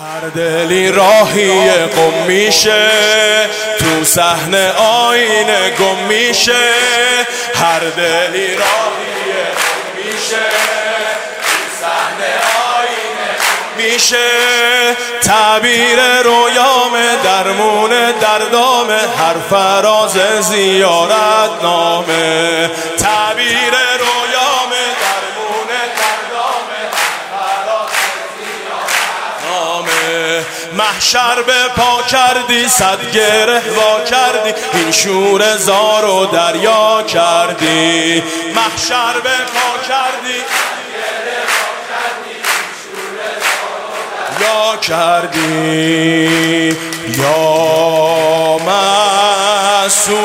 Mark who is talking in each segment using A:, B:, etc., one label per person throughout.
A: هر دلی راهی قم میشه تو صحنه آینه گم میشه. هر دلی راهی قم میشه تو صحنه آینه میشه. تعبیر رویام درمون دردام هر فراز زیارت نامه. محشر به پا کردی صد گره وا کردی این شور زار و دریا کردی. محشر به پا کردی یا کردی. یا معصومه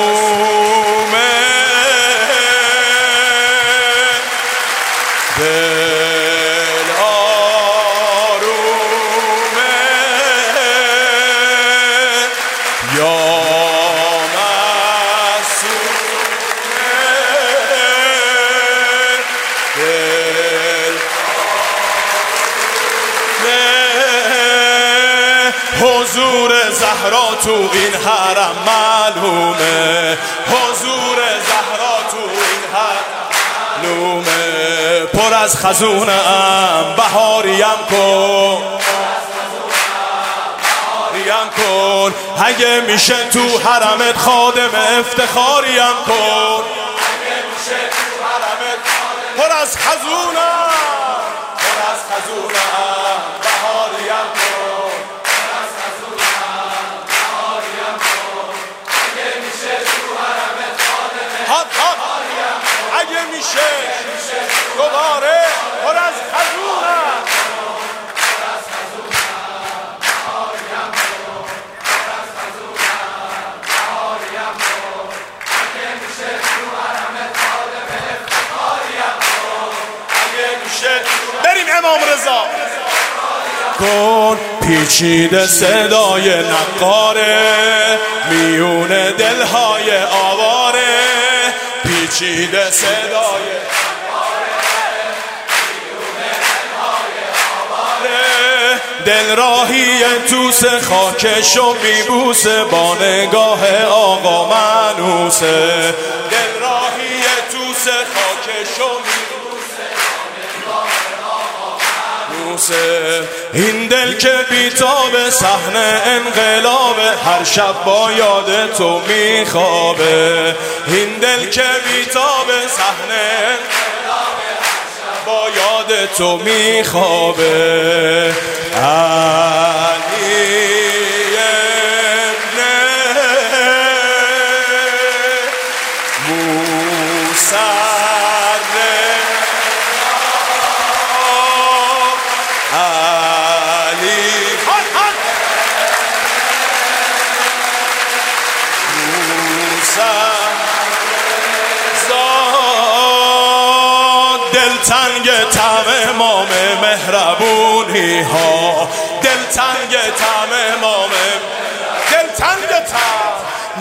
A: حضور زهرا تو این حرم معلومه. حضور زهرا تو این حرم معلومه. پر از خزونم بهاریم کن. بهاریم کن. اگه میشه تو حرمت خادم افتخاریم کن. اگه میشه تو حرمت پر از خزونم. امام رضا. کن پیچیده صدای نقاره میون دلهای آواره. پیچیده صدای دل راهی توس خاکش و میبوسه با نگاه آقا منوسه. دل راهی توس خاکش و میبوسه این دل که بیتاب صحنه انقلاب هر شب با یاد تو میخوابه. این دل که بیتاب صحنه با یاد تو میخوابه. دلتنگ تم امام مهربونی ها. دلتنگ تم امام دلتنگ تم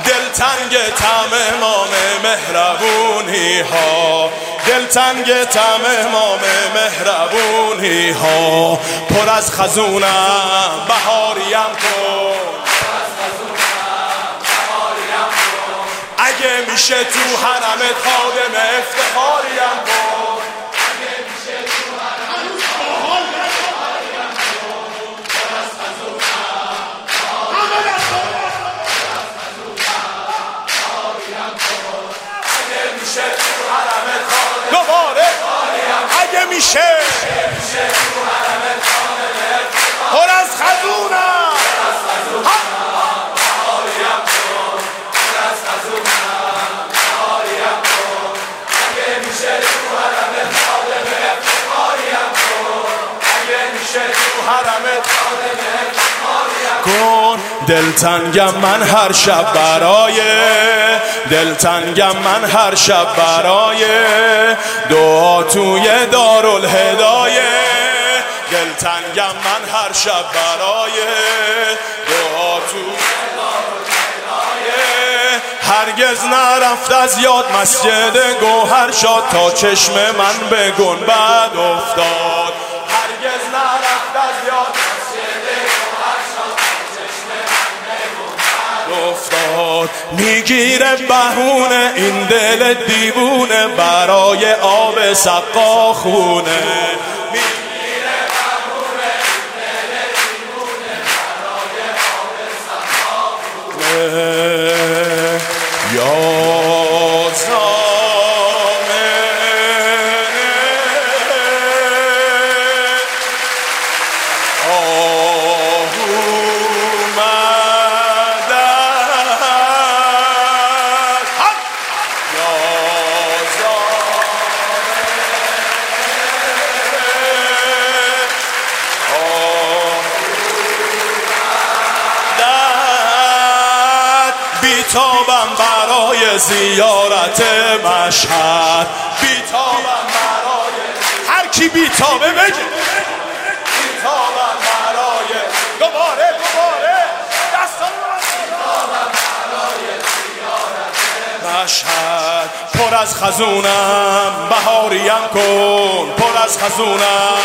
A: دلتنگ تم امام مهربونی ها. دلتنگ تم امام مهربونی ها. پر از خزونم بهاریم کن اگه میشه تو حرمت خادم افتخاریم کن دلتنگم من هر شب برای دلتنگم من هر شب برای. دعا توی دارالهدایه دلتنگم من هر شب برای. دعا توی هرگز نرفت از یاد مسجد گوهر شاد تا چشم من به گنبد افتاد. هرگز نرفت از یاد بهار می‌گیره بهونه این دل دیوونه برای آب سقا خونه بیتابم برای زیارت مشهد. بیتابم برای هر کی بیتابه بگه. بیتابم برای دوباره دوباره. مشهد. پر از خزونم. بهاریم کن. پر از خزونم.